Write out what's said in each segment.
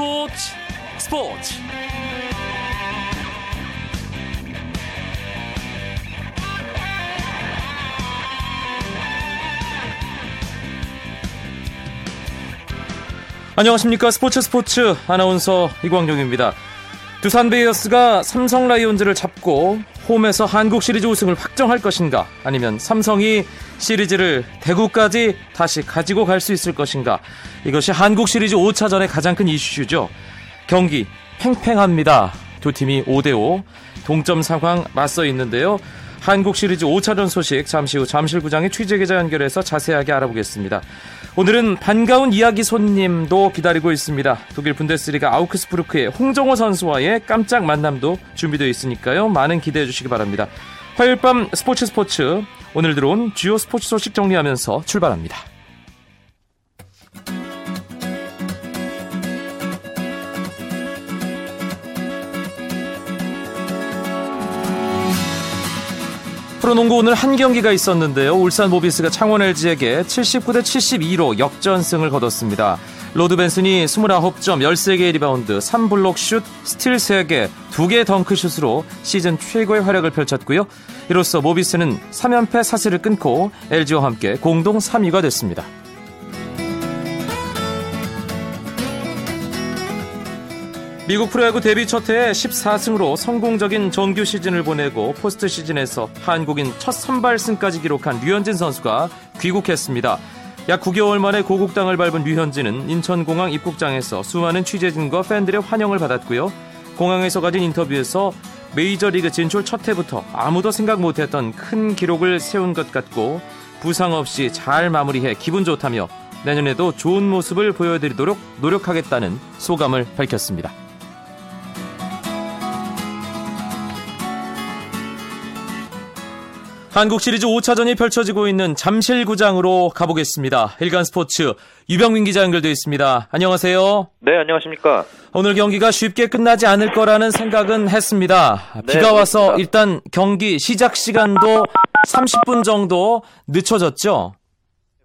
스포츠 스포츠 안녕하십니까 스포츠 스포츠 아나운서 이광용입니다. 두산 베이어스가 삼성 라이온즈를 잡고 홈에서 한국 시리즈 우승을 확정할 것인가 아니면 삼성이 시리즈를 대구까지 다시 가지고 갈 수 있을 것인가 이것이 한국 시리즈 5차전의 가장 큰 이슈죠. 경기 팽팽합니다. 두 팀이 5대5 동점 상황 맞서 있는데요. 한국 시리즈 5차전 소식 잠시 후 잠실구장의 취재기자 연결해서 자세하게 알아보겠습니다. 오늘은 반가운 이야기 손님도 기다리고 있습니다. 독일 분데스리가 아우크스부르크의 홍정호 선수와의 깜짝 만남도 준비되어 있으니까요. 많은 기대해 주시기 바랍니다. 화요일 밤 스포츠 스포츠 오늘 들어온 주요 스포츠 소식 정리하면서 출발합니다. 프로농구 오늘 한 경기가 있었는데요. 울산 모비스가 창원 LG에게 79대 72로 역전승을 거뒀습니다. 로드 벤슨이 29점, 13개의 리바운드, 3블록 슛, 스틸 3개, 2개의 덩크슛으로 시즌 최고의 활약을 펼쳤고요. 이로써 모비스는 3연패 사슬을 끊고 LG와 함께 공동 3위가 됐습니다. 미국 프로야구 데뷔 첫 해에 14승으로 성공적인 정규 시즌을 보내고 포스트 시즌에서 한국인 첫 선발승까지 기록한 류현진 선수가 귀국했습니다. 약 9개월 만에 고국 땅을 밟은 류현진은 인천공항 입국장에서 수많은 취재진과 팬들의 환영을 받았고요. 공항에서 가진 인터뷰에서 메이저리그 진출 첫 해부터 아무도 생각 못했던 큰 기록을 세운 것 같고 부상 없이 잘 마무리해 기분 좋다며 내년에도 좋은 모습을 보여드리도록 노력하겠다는 소감을 밝혔습니다. 한국 시리즈 5차전이 펼쳐지고 있는 잠실구장으로 가보겠습니다. 일간 스포츠 유병민 기자 연결되어 있습니다. 안녕하세요. 네, 안녕하십니까. 오늘 경기가 쉽게 끝나지 않을 거라는 생각은 했습니다. 네, 비가 와서 그렇습니다. 일단 경기 시작 시간도 30분 정도 늦춰졌죠?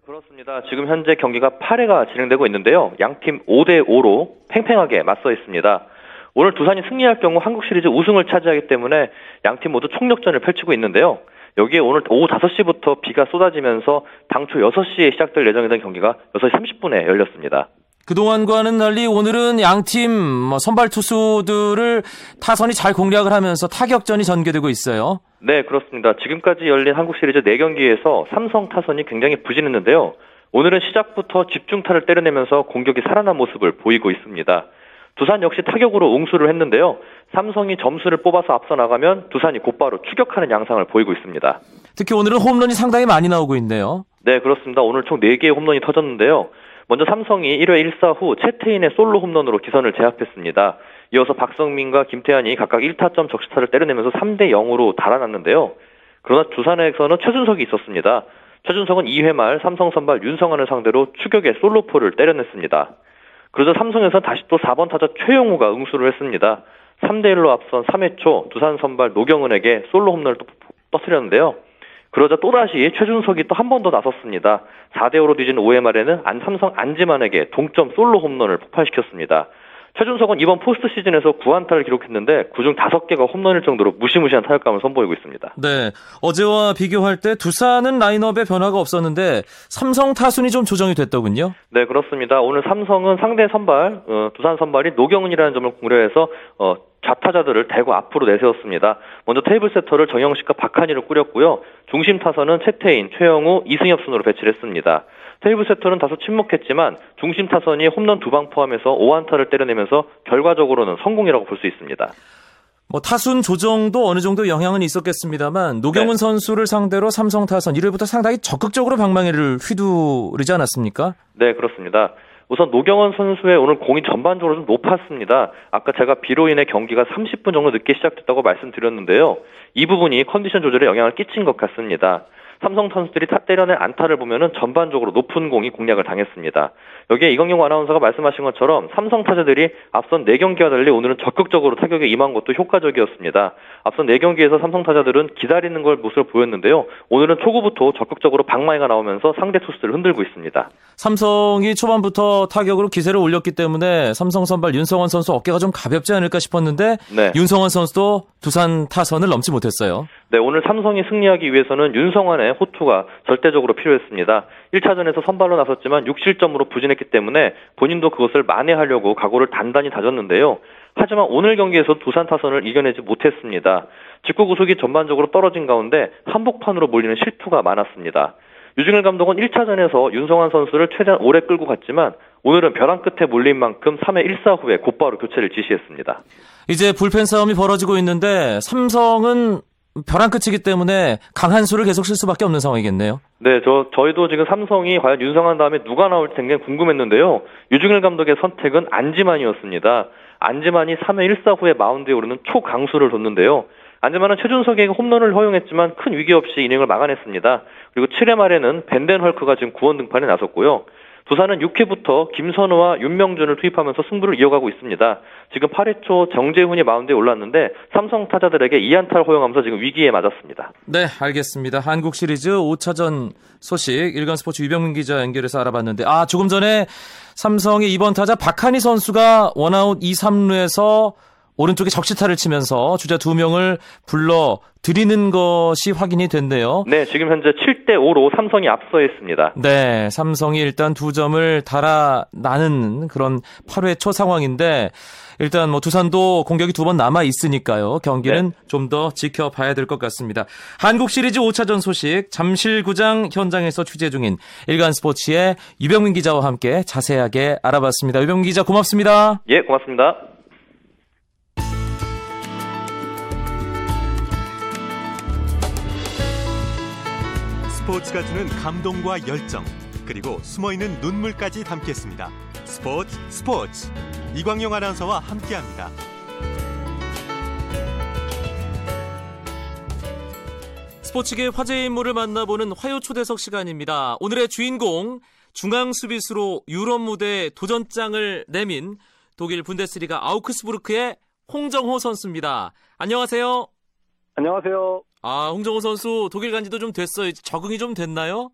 그렇습니다. 지금 현재 경기가 8회가 진행되고 있는데요. 양팀 5대 5로 팽팽하게 맞서 있습니다. 오늘 두산이 승리할 경우 한국 시리즈 우승을 차지하기 때문에 양팀 모두 총력전을 펼치고 있는데요. 여기에 오늘 오후 5시부터 비가 쏟아지면서 당초 6시에 시작될 예정이던 경기가 6시 30분에 열렸습니다. 그동안과는 달리 오늘은 양팀 뭐 선발 투수들을 타선이 잘 공략을 하면서 타격전이 전개되고 있어요. 네, 그렇습니다. 지금까지 열린 한국 시리즈 4경기에서 삼성 타선이 굉장히 부진했는데요. 오늘은 시작부터 집중타를 때려내면서 공격이 살아난 모습을 보이고 있습니다. 두산 역시 타격으로 응수를 했는데요. 삼성이 점수를 뽑아서 앞서 나가면 두산이 곧바로 추격하는 양상을 보이고 있습니다. 특히 오늘은 홈런이 상당히 많이 나오고 있네요. 네, 그렇습니다. 오늘 총 4개의 홈런이 터졌는데요. 먼저 삼성이 1회 1사 후 채태인의 솔로 홈런으로 기선을 제압했습니다. 이어서 박성민과 김태환이 각각 1타점 적시타를 때려내면서 3대 0으로 달아났는데요. 그러나 두산에서는 최준석이 있었습니다. 최준석은 2회 말 삼성 선발 윤성환을 상대로 추격의 솔로포를 때려냈습니다. 그러자 삼성에서 다시 또 4번 타자 최용우가 응수를 했습니다. 3대 1로 앞선 3회 초 두산 선발 노경은에게 솔로 홈런을 또 터뜨렸는데요. 그러자 또다시 최준석이 또 한 번 더 나섰습니다. 4대 5로 뒤진 5회 말에는 안 삼성 안지만에게 동점 솔로 홈런을 폭발시켰습니다. 최준석은 이번 포스트 시즌에서 9안타를 기록했는데 그중 5개가 홈런일 정도로 무시무시한 타격감을 선보이고 있습니다. 네. 어제와 비교할 때 두산은 라인업에 변화가 없었는데 삼성 타순이 좀 조정이 됐더군요. 네, 그렇습니다. 오늘 삼성은 상대 선발 어, 두산 선발이 노경은이라는 점을 고려해서 어, 좌타자들을 대거 앞으로 내세웠습니다. 먼저 테이블 세터를 정형식과 박한이로 꾸렸고요. 중심 타선은 채태인, 최형우, 이승엽 순으로 배치를 했습니다. 테이블 세터는 다소 침묵했지만 중심 타선이 홈런 두 방 포함해서 5안타를 때려내면서 결과적으로는 성공이라고 볼 수 있습니다. 뭐 타순 조정도 어느 정도 영향은 있었겠습니다만 노경은 네. 선수를 상대로 삼성 타선 1회부터 상당히 적극적으로 방망이를 휘두르지 않았습니까? 네, 그렇습니다. 우선 노경원 선수의 오늘 공이 전반적으로 좀 높았습니다. 아까 제가 비로 인해 경기가 30분 정도 늦게 시작됐다고 말씀드렸는데요. 이 부분이 컨디션 조절에 영향을 끼친 것 같습니다. 삼성 선수들이 타 때려낸 안타를 보면은 전반적으로 높은 공이 공략을 당했습니다. 여기에 이광용 아나운서가 말씀하신 것처럼 삼성 타자들이 앞선 4경기와 달리 오늘은 적극적으로 타격에 임한 것도 효과적이었습니다. 앞선 4경기에서 삼성 타자들은 기다리는 걸 모습을 보였는데요. 오늘은 초구부터 적극적으로 방망이가 나오면서 상대 투수들을 흔들고 있습니다. 삼성이 초반부터 타격으로 기세를 올렸기 때문에 삼성 선발 윤성원 선수 어깨가 좀 가볍지 않을까 싶었는데 네. 윤성원 선수도 두산 타선을 넘지 못했어요. 네, 오늘 삼성이 승리하기 위해서는 윤성환의 호투가 절대적으로 필요했습니다. 1차전에서 선발로 나섰지만 6실점으로 부진했기 때문에 본인도 그것을 만회하려고 각오를 단단히 다졌는데요. 하지만 오늘 경기에서 두산 타선을 이겨내지 못했습니다. 직구 구속이 전반적으로 떨어진 가운데 한복판으로 몰리는 실투가 많았습니다. 유중일 감독은 1차전에서 윤성환 선수를 최대한 오래 끌고 갔지만 오늘은 벼랑 끝에 몰린 만큼 3회 1사 후에 곧바로 교체를 지시했습니다. 이제 불펜 싸움이 벌어지고 있는데 삼성은 벼랑 끝이기 때문에 강한 수를 계속 쓸 수밖에 없는 상황이겠네요. 네, 저 저희도 지금 삼성이 과연 윤성환 다음에 누가 나올지 굉장히 궁금했는데요. 유중일 감독의 선택은 안지만이었습니다. 안지만이 3회 1사 후에 마운드에 오르는 초강수를 뒀는데요. 안지만은 최준석에게 홈런을 허용했지만 큰 위기 없이 이닝을 막아냈습니다. 그리고 7회 말에는 벤덴 헐크가 지금 구원 등판에 나섰고요. 두산은 6회부터 김선우와 윤명준을 투입하면서 승부를 이어가고 있습니다. 지금 8회 초 정재훈이 마운드에 올랐는데 삼성 타자들에게 2안타를 허용하면서 지금 위기에 맞았습니다. 네, 알겠습니다. 한국 시리즈 5차전 소식 일간 스포츠 유병민 기자 연결해서 알아봤는데 아, 조금 전에 삼성의 이번 타자 박한희 선수가 원아웃 2, 3루에서 오른쪽에 적시타를 치면서 주자 두 명을 불러 드리는 것이 확인이 됐네요. 네, 지금 현재 7 대 5로 삼성이 앞서 있습니다. 네, 삼성이 일단 두 점을 달아나는 그런 8회 초 상황인데 일단 뭐 두산도 공격이 두 번 남아 있으니까요. 경기는 네. 좀더 지켜봐야 될 것 같습니다. 한국 시리즈 5차전 소식 잠실구장 현장에서 취재 중인 일간 스포츠의 유병민 기자와 함께 자세하게 알아봤습니다. 유병민 기자 고맙습니다. 예, 고맙습니다. 스포츠가 주는 감동과 열정 그리고 숨어있는 눈물까지 담겠습니다. 스포츠 스포츠 이광용 아나운서와 함께합니다. 스포츠계 화제의 인물을 만나보는 화요 초대석 시간입니다. 오늘의 주인공 중앙 수비수로 유럽 무대 도전장을 내민 독일 분데스리가 아우크스부르크의 홍정호 선수입니다. 안녕하세요. 안녕하세요. 아, 홍정호 선수 독일 간 지도 좀 됐어요. 적응이 좀 됐나요?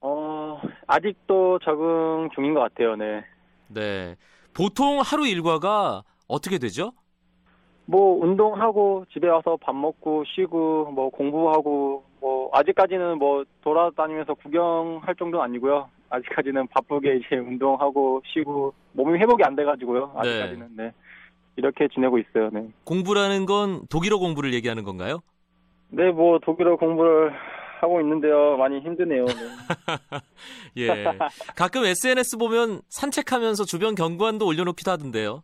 어, 아직도 적응 중인 것 같아요, 네. 네. 보통 하루 일과가 어떻게 되죠? 뭐, 운동하고, 집에 와서 밥 먹고, 쉬고, 뭐, 공부하고, 뭐, 아직까지는 뭐, 돌아다니면서 구경할 정도는 아니고요. 아직까지는 바쁘게 이제 운동하고, 쉬고, 몸이 회복이 안 돼가지고요. 아직까지는, 네. 이렇게 지내고 있어요, 네. 공부라는 건 독일어 공부를 얘기하는 건가요? 네, 뭐, 독일어 공부를 하고 있는데요. 많이 힘드네요. 네. 예. 가끔 SNS 보면 산책하면서 주변 경관도 올려놓기도 하던데요.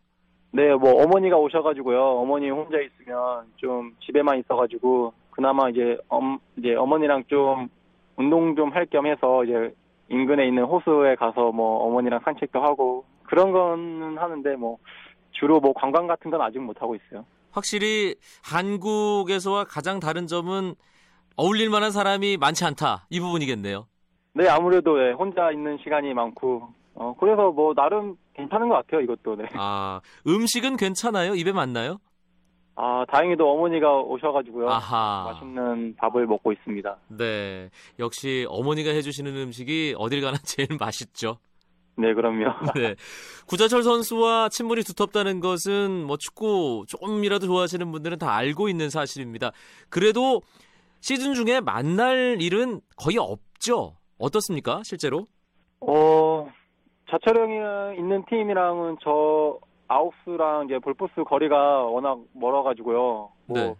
네, 뭐 어머니가 오셔가지고요. 어머니 혼자 있으면 좀 집에만 있어가지고 그나마 이제 엄 이제 어머니랑 좀 운동 좀 할 겸 해서 이제 인근에 있는 호수에 가서 뭐 어머니랑 산책도 하고 그런 거는 하는데 뭐 주로 뭐 관광 같은 건 아직 못 하고 있어요. 확실히 한국에서와 가장 다른 점은 어울릴 만한 사람이 많지 않다. 이 부분이겠네요. 네, 아무래도 예, 혼자 있는 시간이 많고 어 그래서 뭐 나름 괜찮은 것 같아요. 이것도 네. 아, 음식은 괜찮아요? 입에 맞나요? 아 다행히도 어머니가 오셔가지고요. 아하. 맛있는 밥을 먹고 있습니다. 네. 역시 어머니가 해주시는 음식이 어딜 가나 제일 맛있죠. 네, 그럼요. 네. 구자철 선수와 친분이 두텁다는 것은 뭐 축구 조금이라도 좋아하시는 분들은 다 알고 있는 사실입니다. 그래도 시즌 중에 만날 일은 거의 없죠. 어떻습니까, 실제로? 어, 자철 형이 있는 팀이랑은 저 아홉수랑 이제 볼포스 거리가 워낙 멀어가지고요. 뭐 네.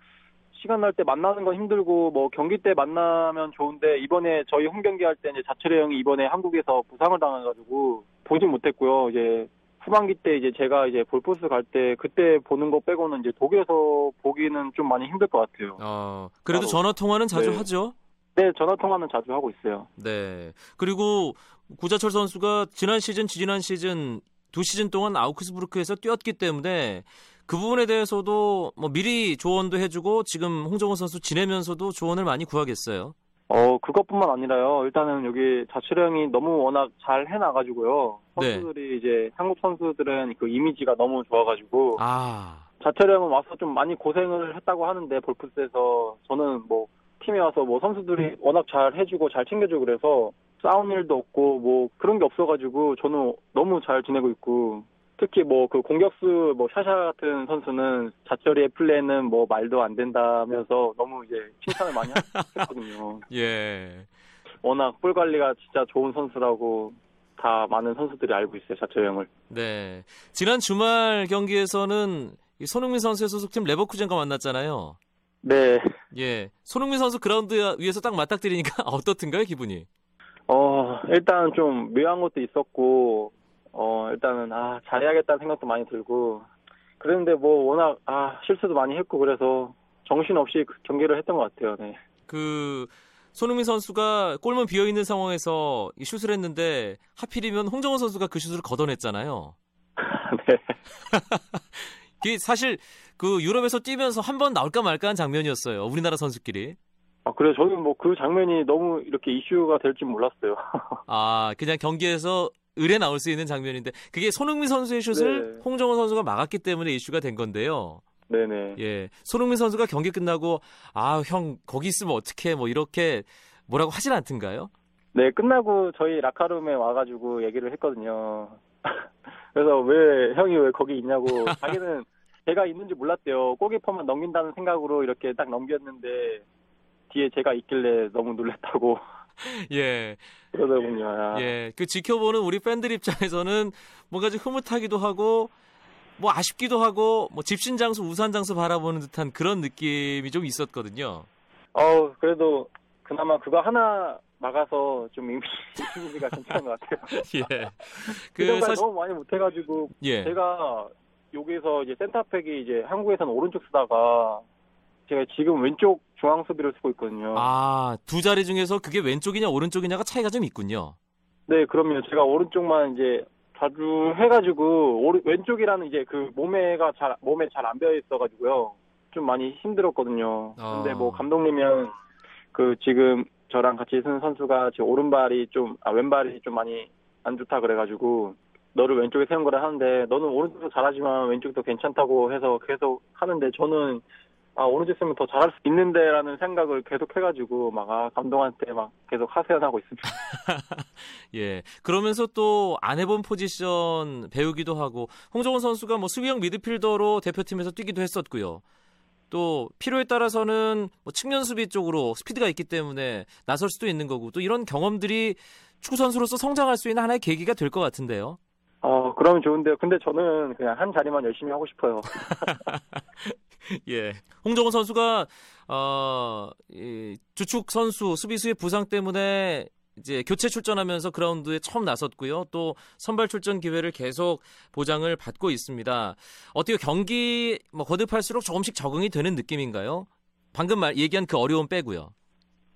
시간 날 때 만나는 건 힘들고 뭐 경기 때 만나면 좋은데 이번에 저희 홈 경기 할 때 이제 자철이 형이 이번에 한국에서 부상을 당해가지고 보진 못했고요. 이제 후반기 때 이제 제가 이제 볼포스 갈 때 그때 보는 거 빼고는 이제 독일에서 보기는 좀 많이 힘들 것 같아요. 어, 그래도. 전화 통화는 자주 네. 하죠. 네, 전화 통화는 자주 하고 있어요. 네. 그리고 구자철 선수가 지난 시즌, 지지난 시즌 두 시즌 동안 아우크스부르크에서 뛰었기 때문에 그 부분에 대해서도 뭐 미리 조언도 해주고 지금 홍정호 선수 지내면서도 조언을 많이 구하겠어요. 어, 그것뿐만 아니라요. 일단은 여기 자치령이 너무 워낙 잘 해놔가지고요. 네. 선수들이 이제 한국 선수들은 그 이미지가 너무 좋아가지고 아, 자철형은 와서 좀 많이 고생을 했다고 하는데 볼프스에서 저는 뭐 팀에 와서 뭐 선수들이 워낙 잘 해주고 잘 챙겨주고 그래서 싸운 일도 없고 뭐 그런 게 없어가지고 저는 너무 잘 지내고 있고 특히 뭐 그 공격수 뭐 샤샤 같은 선수는 자철이의 플레이는 뭐 말도 안 된다면서 너무 이제 칭찬을 많이 했거든요. 예. 워낙 볼 관리가 진짜 좋은 선수라고 다 많은 선수들이 알고 있어요 자철 형을. 네. 지난 주말 경기에서는 이 손흥민 선수의 소속팀 레버쿠젠과 만났잖아요. 네. 예. 손흥민 선수 그라운드 위에서 딱 맞닥뜨리니까 어떻든가요, 기분이? 어, 일단 좀 묘한 것도 있었고, 어, 일단은, 아, 잘해야겠다는 생각도 많이 들고, 그랬는데 뭐, 워낙, 아, 실수도 많이 했고, 그래서 정신없이 그 경기를 했던 것 같아요, 네. 그 손흥민 선수가 골문 비어 있는 상황에서 이 슛을 했는데 하필이면 홍정호 선수가 그 슛을 걷어냈잖아요. 네. 이게 사실 그 유럽에서 뛰면서 한 번 나올까 말까 한 장면이었어요. 우리나라 선수끼리. 아, 그래, 저는 뭐 그 장면이 너무 이렇게 이슈가 될 줄 몰랐어요. 아, 그냥 경기에서 의뢰 나올 수 있는 장면인데 그게 손흥민 선수의 슛을 네. 홍정호 선수가 막았기 때문에 이슈가 된 건데요. 네네. 예. 손흥민 선수가 경기 끝나고 아, 형 거기 있으면 어떡해 뭐 이렇게 뭐라고 하진 않던가요? 네, 끝나고 저희 라카룸에 와가지고 얘기를 했거든요. 그래서 왜, 형이 왜 거기 있냐고. 자기는 제가 있는지 몰랐대요. 골키퍼만 넘긴다는 생각으로 이렇게 딱 넘겼는데, 뒤에 제가 있길래 너무 놀랬다고 예. 그러더군요. 아, 예. 그 지켜보는 우리 팬들 입장에서는 뭔가 좀 흐뭇하기도 하고 뭐 아쉽기도 하고 뭐 집신 장수 우산 장수 바라보는 듯한 그런 느낌이 좀 있었거든요. 어, 그래도 그나마 그거 하나 막아서 좀 이미- 이미지가 괜찮은 것 같아요. 예. 그그 사실 너무 많이 못해가지고 예. 제가 여기서 이제 센터백이 이제 한국에서는 오른쪽 쓰다가 제가 지금 왼쪽 중앙 수비를 쓰고 있거든요. 아, 두 자리 중에서 그게 왼쪽이냐 오른쪽이냐가 차이가 좀 있군요. 네, 그럼요. 제가 오른쪽만 이제 자주 해가지고 오른 왼쪽이라는 이제 그 몸에가 잘 몸에 잘 안 배어 있어가지고요. 좀 많이 힘들었거든요. 근데 아. 뭐 감독님은 그 지금 저랑 같이 쓰는 선수가 지금 오른발이 좀 아 왼발이 좀 많이 안 좋다 그래가지고 너를 왼쪽에 세운 거라 하는데 너는 오른쪽도 잘하지만 왼쪽도 괜찮다고 해서 계속 하는데 저는 아 오른쪽 쓰면 더 잘할 수 있는데라는 생각을 계속 해가지고 막 아 감독한테 막 계속 하소연하고 있습니다. 예. 그러면서 또 안 해본 포지션 배우기도 하고 홍정원 선수가 뭐 수비형 미드필더로 대표팀에서 뛰기도 했었고요. 또 필요에 따라서는 뭐 측면 수비 쪽으로 스피드가 있기 때문에 나설 수도 있는 거고 또 이런 경험들이 축구 선수로서 성장할 수 있는 하나의 계기가 될 것 같은데요. 어, 그러면 좋은데요. 근데 저는 그냥 한 자리만 열심히 하고 싶어요. 예. 홍정원 선수가 어, 이 주축 선수 수비수의 부상 때문에 이제 교체 출전하면서 그라운드에 처음 나섰고요. 또 선발 출전 기회를 계속 보장을 받고 있습니다. 어떻게 경기 뭐 거듭할수록 조금씩 적응이 되는 느낌인가요? 방금 말 얘기한 그 어려움 빼고요.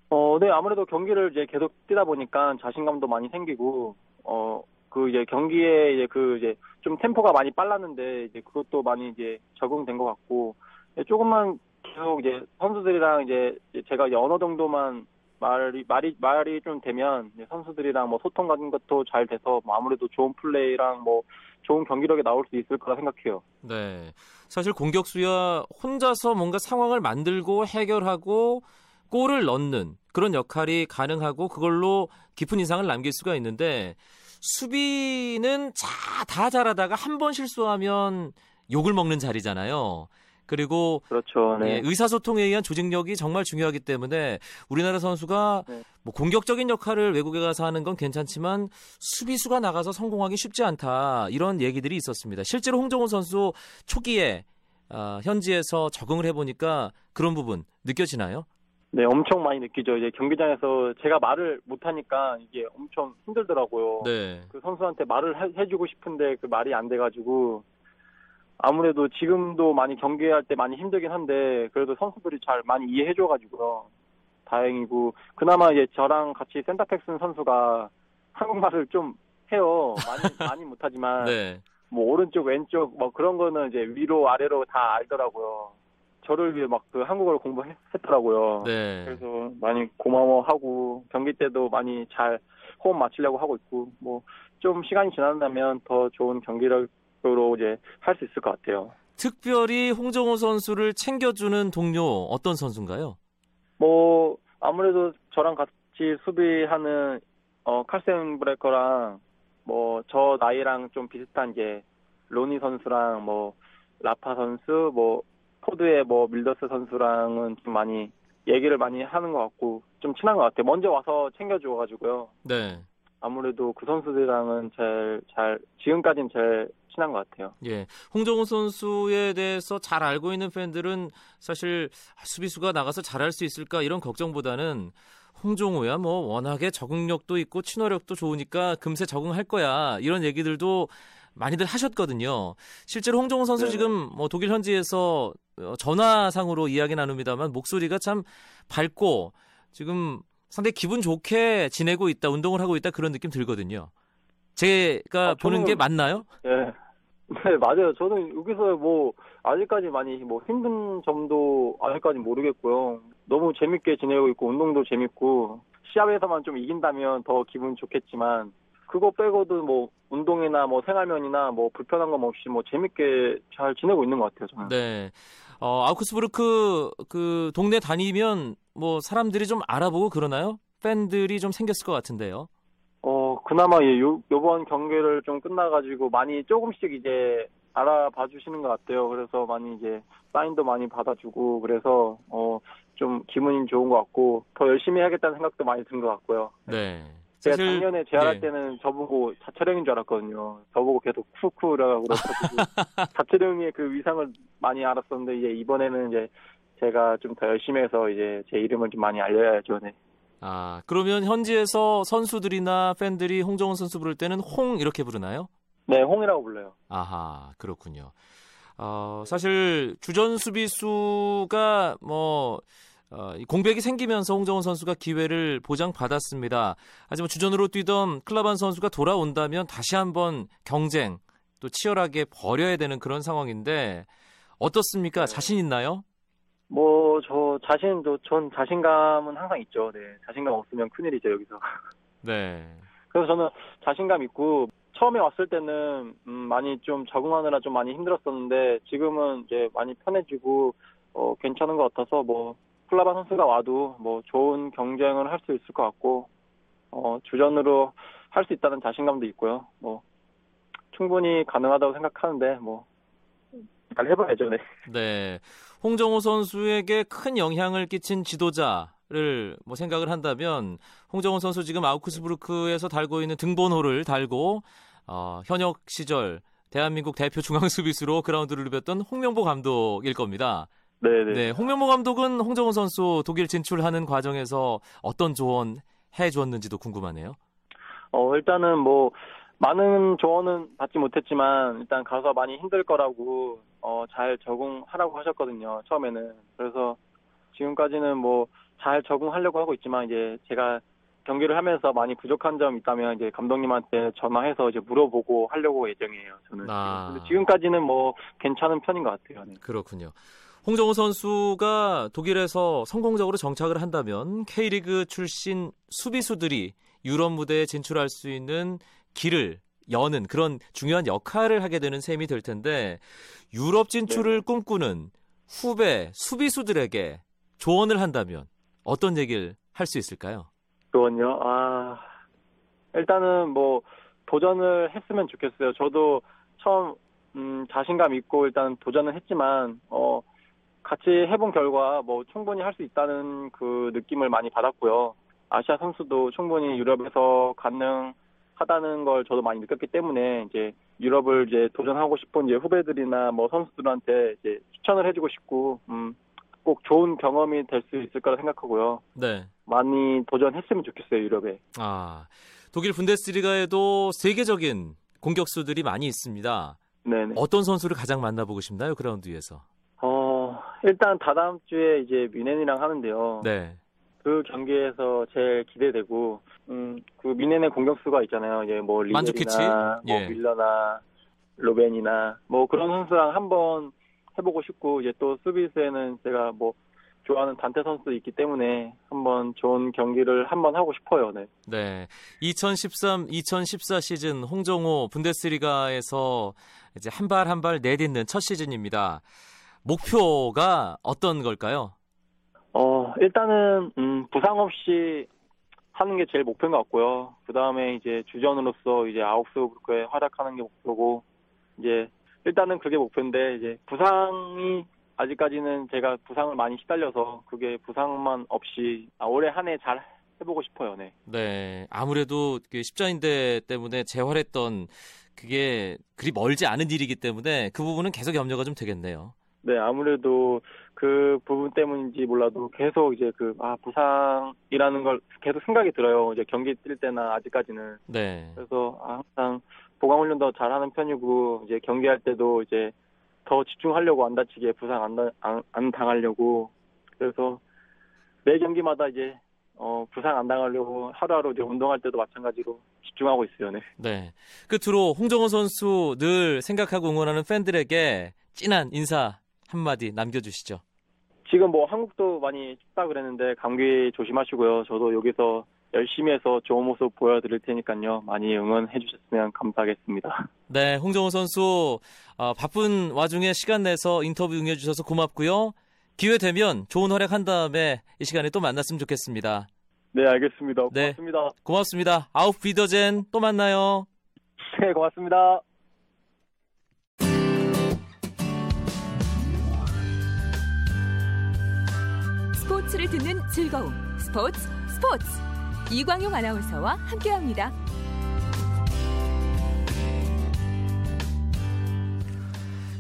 어, 네, 아무래도 경기를 이제 계속 뛰다 보니까 자신감도 많이 생기고, 어, 그 이제 경기에 이제 그 이제 좀 템포가 많이 빨랐는데, 이제 그것도 많이 이제 적응된 것 같고, 예, 조금만 계속 이제 선수들이랑 이제 제가 어느 정도만 말이, 말이, 말이 좀 되면 선수들이랑 뭐 소통 같은 것도 잘 돼서 뭐 아무래도 좋은 플레이랑 뭐 좋은 경기력이 나올 수 있을 거라 생각해요. 네. 사실 공격수야 혼자서 뭔가 상황을 만들고 해결하고 골을 넣는 그런 역할이 가능하고 그걸로 깊은 인상을 남길 수가 있는데 수비는 자, 다 잘하다가 한 번 실수하면 욕을 먹는 자리잖아요. 그리고 그렇죠. 네. 예, 의사소통에 의한 조직력이 정말 중요하기 때문에 우리나라 선수가 네. 뭐 공격적인 역할을 외국에 가서 하는 건 괜찮지만 수비수가 나가서 성공하기 쉽지 않다 이런 얘기들이 있었습니다. 실제로 홍정훈 선수 초기에 아, 현지에서 적응을 해보니까 그런 부분 느껴지나요? 네, 엄청 많이 느끼죠. 이제 경기장에서 제가 말을 못하니까 이게 엄청 힘들더라고요. 네. 그 선수한테 말을 해, 해주고 싶은데 그 말이 안 돼가지고 아무래도 지금도 많이 경기할 때 많이 힘들긴 한데 그래도 선수들이 잘 많이 이해해줘가지고요. 다행이고 그나마 이제 저랑 같이 센터백 쓴 선수가 한국말을 좀 해요. 많이 많이 못하지만 네. 뭐 오른쪽 왼쪽 뭐 그런 거는 이제 위로 아래로 다 알더라고요. 저를 위해 막 그 한국어를 공부했더라고요. 네. 그래서 많이 고마워하고 경기 때도 많이 잘 호흡 맞추려고 하고 있고 뭐 좀 시간이 지난다면 더 좋은 경기 력으로 이제 할 수 있을 것 같아요. 특별히 홍정호 선수를 챙겨주는 동료 어떤 선수인가요? 뭐 아무래도 저랑 같이 수비하는 어 칼센 브레커랑 뭐 저 나이랑 좀 비슷한 게 로니 선수랑 뭐 라파 선수 뭐 포드의 뭐 밀더스 선수랑은 좀 많이 얘기를 많이 하는 것 같고 좀 친한 것 같아요. 먼저 와서 챙겨줘가지고요. 네. 아무래도 그 선수들이랑은 제일 잘 지금까지는 제일 친한 것 같아요. 예. 홍정호 선수에 대해서 잘 알고 있는 팬들은 사실 아, 수비수가 나가서 잘할 수 있을까 이런 걱정보다는 홍정호야 뭐 워낙에 적응력도 있고 친화력도 좋으니까 금세 적응할 거야 이런 얘기들도 많이들 하셨거든요. 실제로 홍정호 선수 네. 지금 뭐 독일 현지에서 어, 전화상으로 이야기 나눕니다만 목소리가 참 밝고 지금 상당히 기분 좋게 지내고 있다, 운동을 하고 있다 그런 느낌 들거든요. 제가 아, 보는 게 맞나요? 예. 네, 맞아요. 저는 여기서 뭐, 아직까지 많이 뭐 힘든 점도 아직까지 모르겠고요. 너무 재밌게 지내고 있고, 운동도 재밌고, 시합에서만 좀 이긴다면 더 기분 좋겠지만, 그거 빼고도 뭐, 운동이나 뭐 생활면이나 뭐 불편한 건 없이 뭐 재밌게 잘 지내고 있는 것 같아요, 저는. 네. 어, 아우크스부르크 그 동네 다니면 뭐 사람들이 좀 알아보고 그러나요? 팬들이 좀 생겼을 것 같은데요. 어, 그나마 예, 요, 요번 경기를 좀 끝나가지고 많이 조금씩 이제 알아봐 주시는 것 같아요. 그래서 많이 이제 사인도 많이 받아주고 그래서 어, 좀 기분이 좋은 것 같고 더 열심히 해야겠다는 생각도 많이 든 것 같고요. 네. 제가 사실- 작년에 재활할 예. 때는 저보고 자철형인 줄 알았거든요. 저보고 계속 쿠쿠라고 그래가지고 자철형의 그 위상을 많이 알았었는데 이제 이번에는 이제 제가 좀 더 열심히 해서 이제 제 이름을 좀 많이 알려야죠. 네. 아, 그러면 현지에서 선수들이나 팬들이 홍정훈 선수 부를 때는 홍 이렇게 부르나요? 네, 홍이라고 불러요. 아하, 그렇군요. 어, 사실 주전 수비수가 뭐 어, 이 공백이 생기면서 홍정훈 선수가 기회를 보장받았습니다. 하지만 주전으로 뛰던 클라반 선수가 돌아온다면 다시 한번 경쟁 또 치열하게 벌여야 되는 그런 상황인데 어떻습니까? 네. 자신 있나요? 뭐, 저 자신도, 전 자신감은 항상 있죠. 네. 자신감 없으면 큰일이죠, 여기서. 네. 그래서 저는 자신감 있고, 처음에 왔을 때는, 음, 많이 좀 적응하느라 좀 많이 힘들었었는데, 지금은 이제 많이 편해지고, 어, 괜찮은 것 같아서, 뭐, 플라바 선수가 와도, 뭐, 좋은 경쟁을 할 수 있을 것 같고, 어, 주전으로 할 수 있다는 자신감도 있고요. 뭐, 충분히 가능하다고 생각하는데, 뭐, 잘 해봐야죠, 네. 네. 홍정호 선수에게 큰 영향을 끼친 지도자를 뭐 생각을 한다면 홍정호 선수 지금 아우크스부르크에서 달고 있는 등번호를 달고 어, 현역 시절 대한민국 대표 중앙 수비수로 그라운드를 누볐던 홍명보 감독일 겁니다. 네네. 네, 홍명보 감독은 홍정호 선수 독일 진출하는 과정에서 어떤 조언 해 주었는지도 궁금하네요. 어, 일단은 뭐, 많은 조언은 받지 못했지만, 일단 가서 많이 힘들 거라고, 어, 잘 적응하라고 하셨거든요, 처음에는. 그래서 지금까지는 뭐, 잘 적응하려고 하고 있지만, 이제 제가 경기를 하면서 많이 부족한 점 있다면, 이제 감독님한테 전화해서 이제 물어보고 하려고 예정이에요, 저는. 아. 근데 지금까지는 뭐, 괜찮은 편인 것 같아요. 네. 그렇군요. 홍정호 선수가 독일에서 성공적으로 정착을 한다면 K리그 출신 수비수들이 유럽 무대에 진출할 수 있는 길을 여는 그런 중요한 역할을 하게 되는 셈이 될 텐데 유럽 진출을 꿈꾸는 후배 수비수들에게 조언을 한다면 어떤 얘기를 할 수 있을까요? 그건요. 아 일단은 뭐 도전을 했으면 좋겠어요. 저도 처음 음, 자신감 있고 일단 도전을 했지만 어 같이 해본 결과 뭐 충분히 할 수 있다는 그 느낌을 많이 받았고요. 아시아 선수도 충분히 유럽에서 가능 하다는 걸 저도 많이 느꼈기 때문에 이제 유럽을 이제 도전하고 싶은 이제 후배들이나 뭐 선수들한테 이제 추천을 해주고 싶고 음, 꼭 좋은 경험이 될 수 있을 거라 생각하고요. 네. 많이 도전했으면 좋겠어요 유럽에. 아, 독일 분데스리가에도 세계적인 공격수들이 많이 있습니다. 네네. 어떤 선수를 가장 만나보고 싶나요? 그라운드 위에서. 어 일단 다다음 주에 이제 미넨이랑 하는데요. 네. 그 경기에서 제일 기대되고 음그 미넨의 공격수가 있잖아요. 이제 뭐 만주키치? 리베리나 뭐 예. 밀러나 로벤이나 뭐 그런 선수랑 한번 해보고 싶고 이제 또 수비수에는 제가 뭐 좋아하는 단테 선수도 있기 때문에 한번 좋은 경기를 한번 하고 싶어요. 네. 네. 2013-2014 시즌 홍정호 분데스리가에서 이제 한 발 한 발 내딛는 첫 시즌입니다. 목표가 어떤 걸까요? 어, 일단은 음, 부상 없이 하는 게 제일 목표인 것 같고요. 그 다음에 이제 주전으로서 이제 아홉수그룹에 활약하는 게 목표고 이제 일단은 그게 목표인데 이제 부상이 아직까지는 제가 부상을 많이 시달려서 그게 부상만 없이 아, 올해 한 해 잘 해보고 싶어요. 네. 네. 아무래도 그 십자인대 때문에 재활했던 그게 그리 멀지 않은 일이기 때문에 그 부분은 계속 염려가 좀 되겠네요. 네, 아무래도 그 부분 때문인지 몰라도 계속 이제 그, 아, 부상이라는 걸 계속 생각이 들어요. 이제 경기 뛸 때나 아직까지는. 네. 그래서 아, 항상 보강 훈련도 잘 하는 편이고, 이제 경기할 때도 이제 더 집중하려고 안 다치게 부상 안, 안, 안 당하려고. 그래서 매 경기마다 이제 어, 부상 안 당하려고 하루하루 이제 운동할 때도 마찬가지로 집중하고 있어요. 네. 네. 끝으로 홍정호 선수 늘 생각하고 응원하는 팬들에게 찐한 인사 한마디 남겨주시죠. 지금 뭐 한국도 많이 춥다 그랬는데 감기 조심하시고요. 저도 여기서 열심히 해서 좋은 모습 보여드릴 테니까요. 많이 응원해 주셨으면 감사하겠습니다. 네, 홍정호 선수 어, 바쁜 와중에 시간 내서 인터뷰 응해 주셔서 고맙고요. 기회 되면 좋은 활약 한 다음에 이 시간에 또 만났으면 좋겠습니다. 네, 알겠습니다. 네. 고맙습니다. 고맙습니다. 아웃 비더젠 또 만나요. 네, 고맙습니다. 스포츠를 듣는 즐거움. 스포츠, 스포츠. 이광용 아나운서와 함께합니다.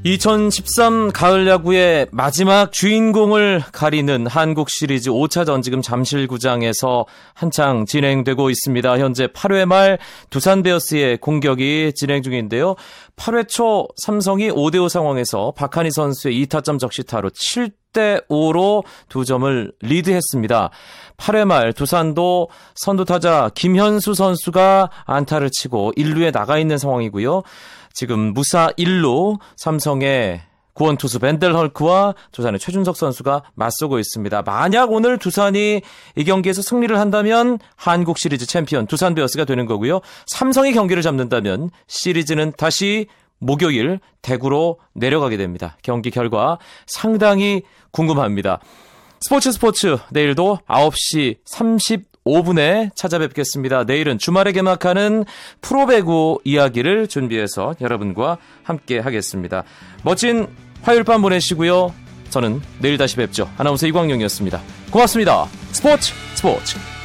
(2013) 가을 야구의 마지막 주인공을 가리는 한국 시리즈 5차전 지금 잠실구장에서 한창 진행되고 있습니다. 현재 8회 말 두산 베어스의 공격이 진행 중인데요. 8회 초 삼성이 5대5 상황에서 박한희 선수의 2타점 적시타로 7대 5로 두 점을 리드했습니다. 8회 말 두산도 선두 타자 김현수 선수가 안타를 치고 1루에 나가 있는 상황이고요. 지금 무사 1루 삼성의 구원 투수 벤델 헐크와 두산의 최준석 선수가 맞서고 있습니다. 만약 오늘 두산이 이 경기에서 승리를 한다면 한국 시리즈 챔피언 두산 베어스가 되는 거고요. 삼성이 경기를 잡는다면 시리즈는 다시 목요일 대구로 내려가게 됩니다. 경기 결과 상당히 궁금합니다. 스포츠 스포츠 내일도 9시 35분에 찾아뵙겠습니다. 내일은 주말에 개막하는 프로배구 이야기를 준비해서 여러분과 함께 하겠습니다. 멋진 화요일 밤 보내시고요. 저는 내일 다시 뵙죠. 아나운서 이광용이었습니다. 고맙습니다. 스포츠 스포츠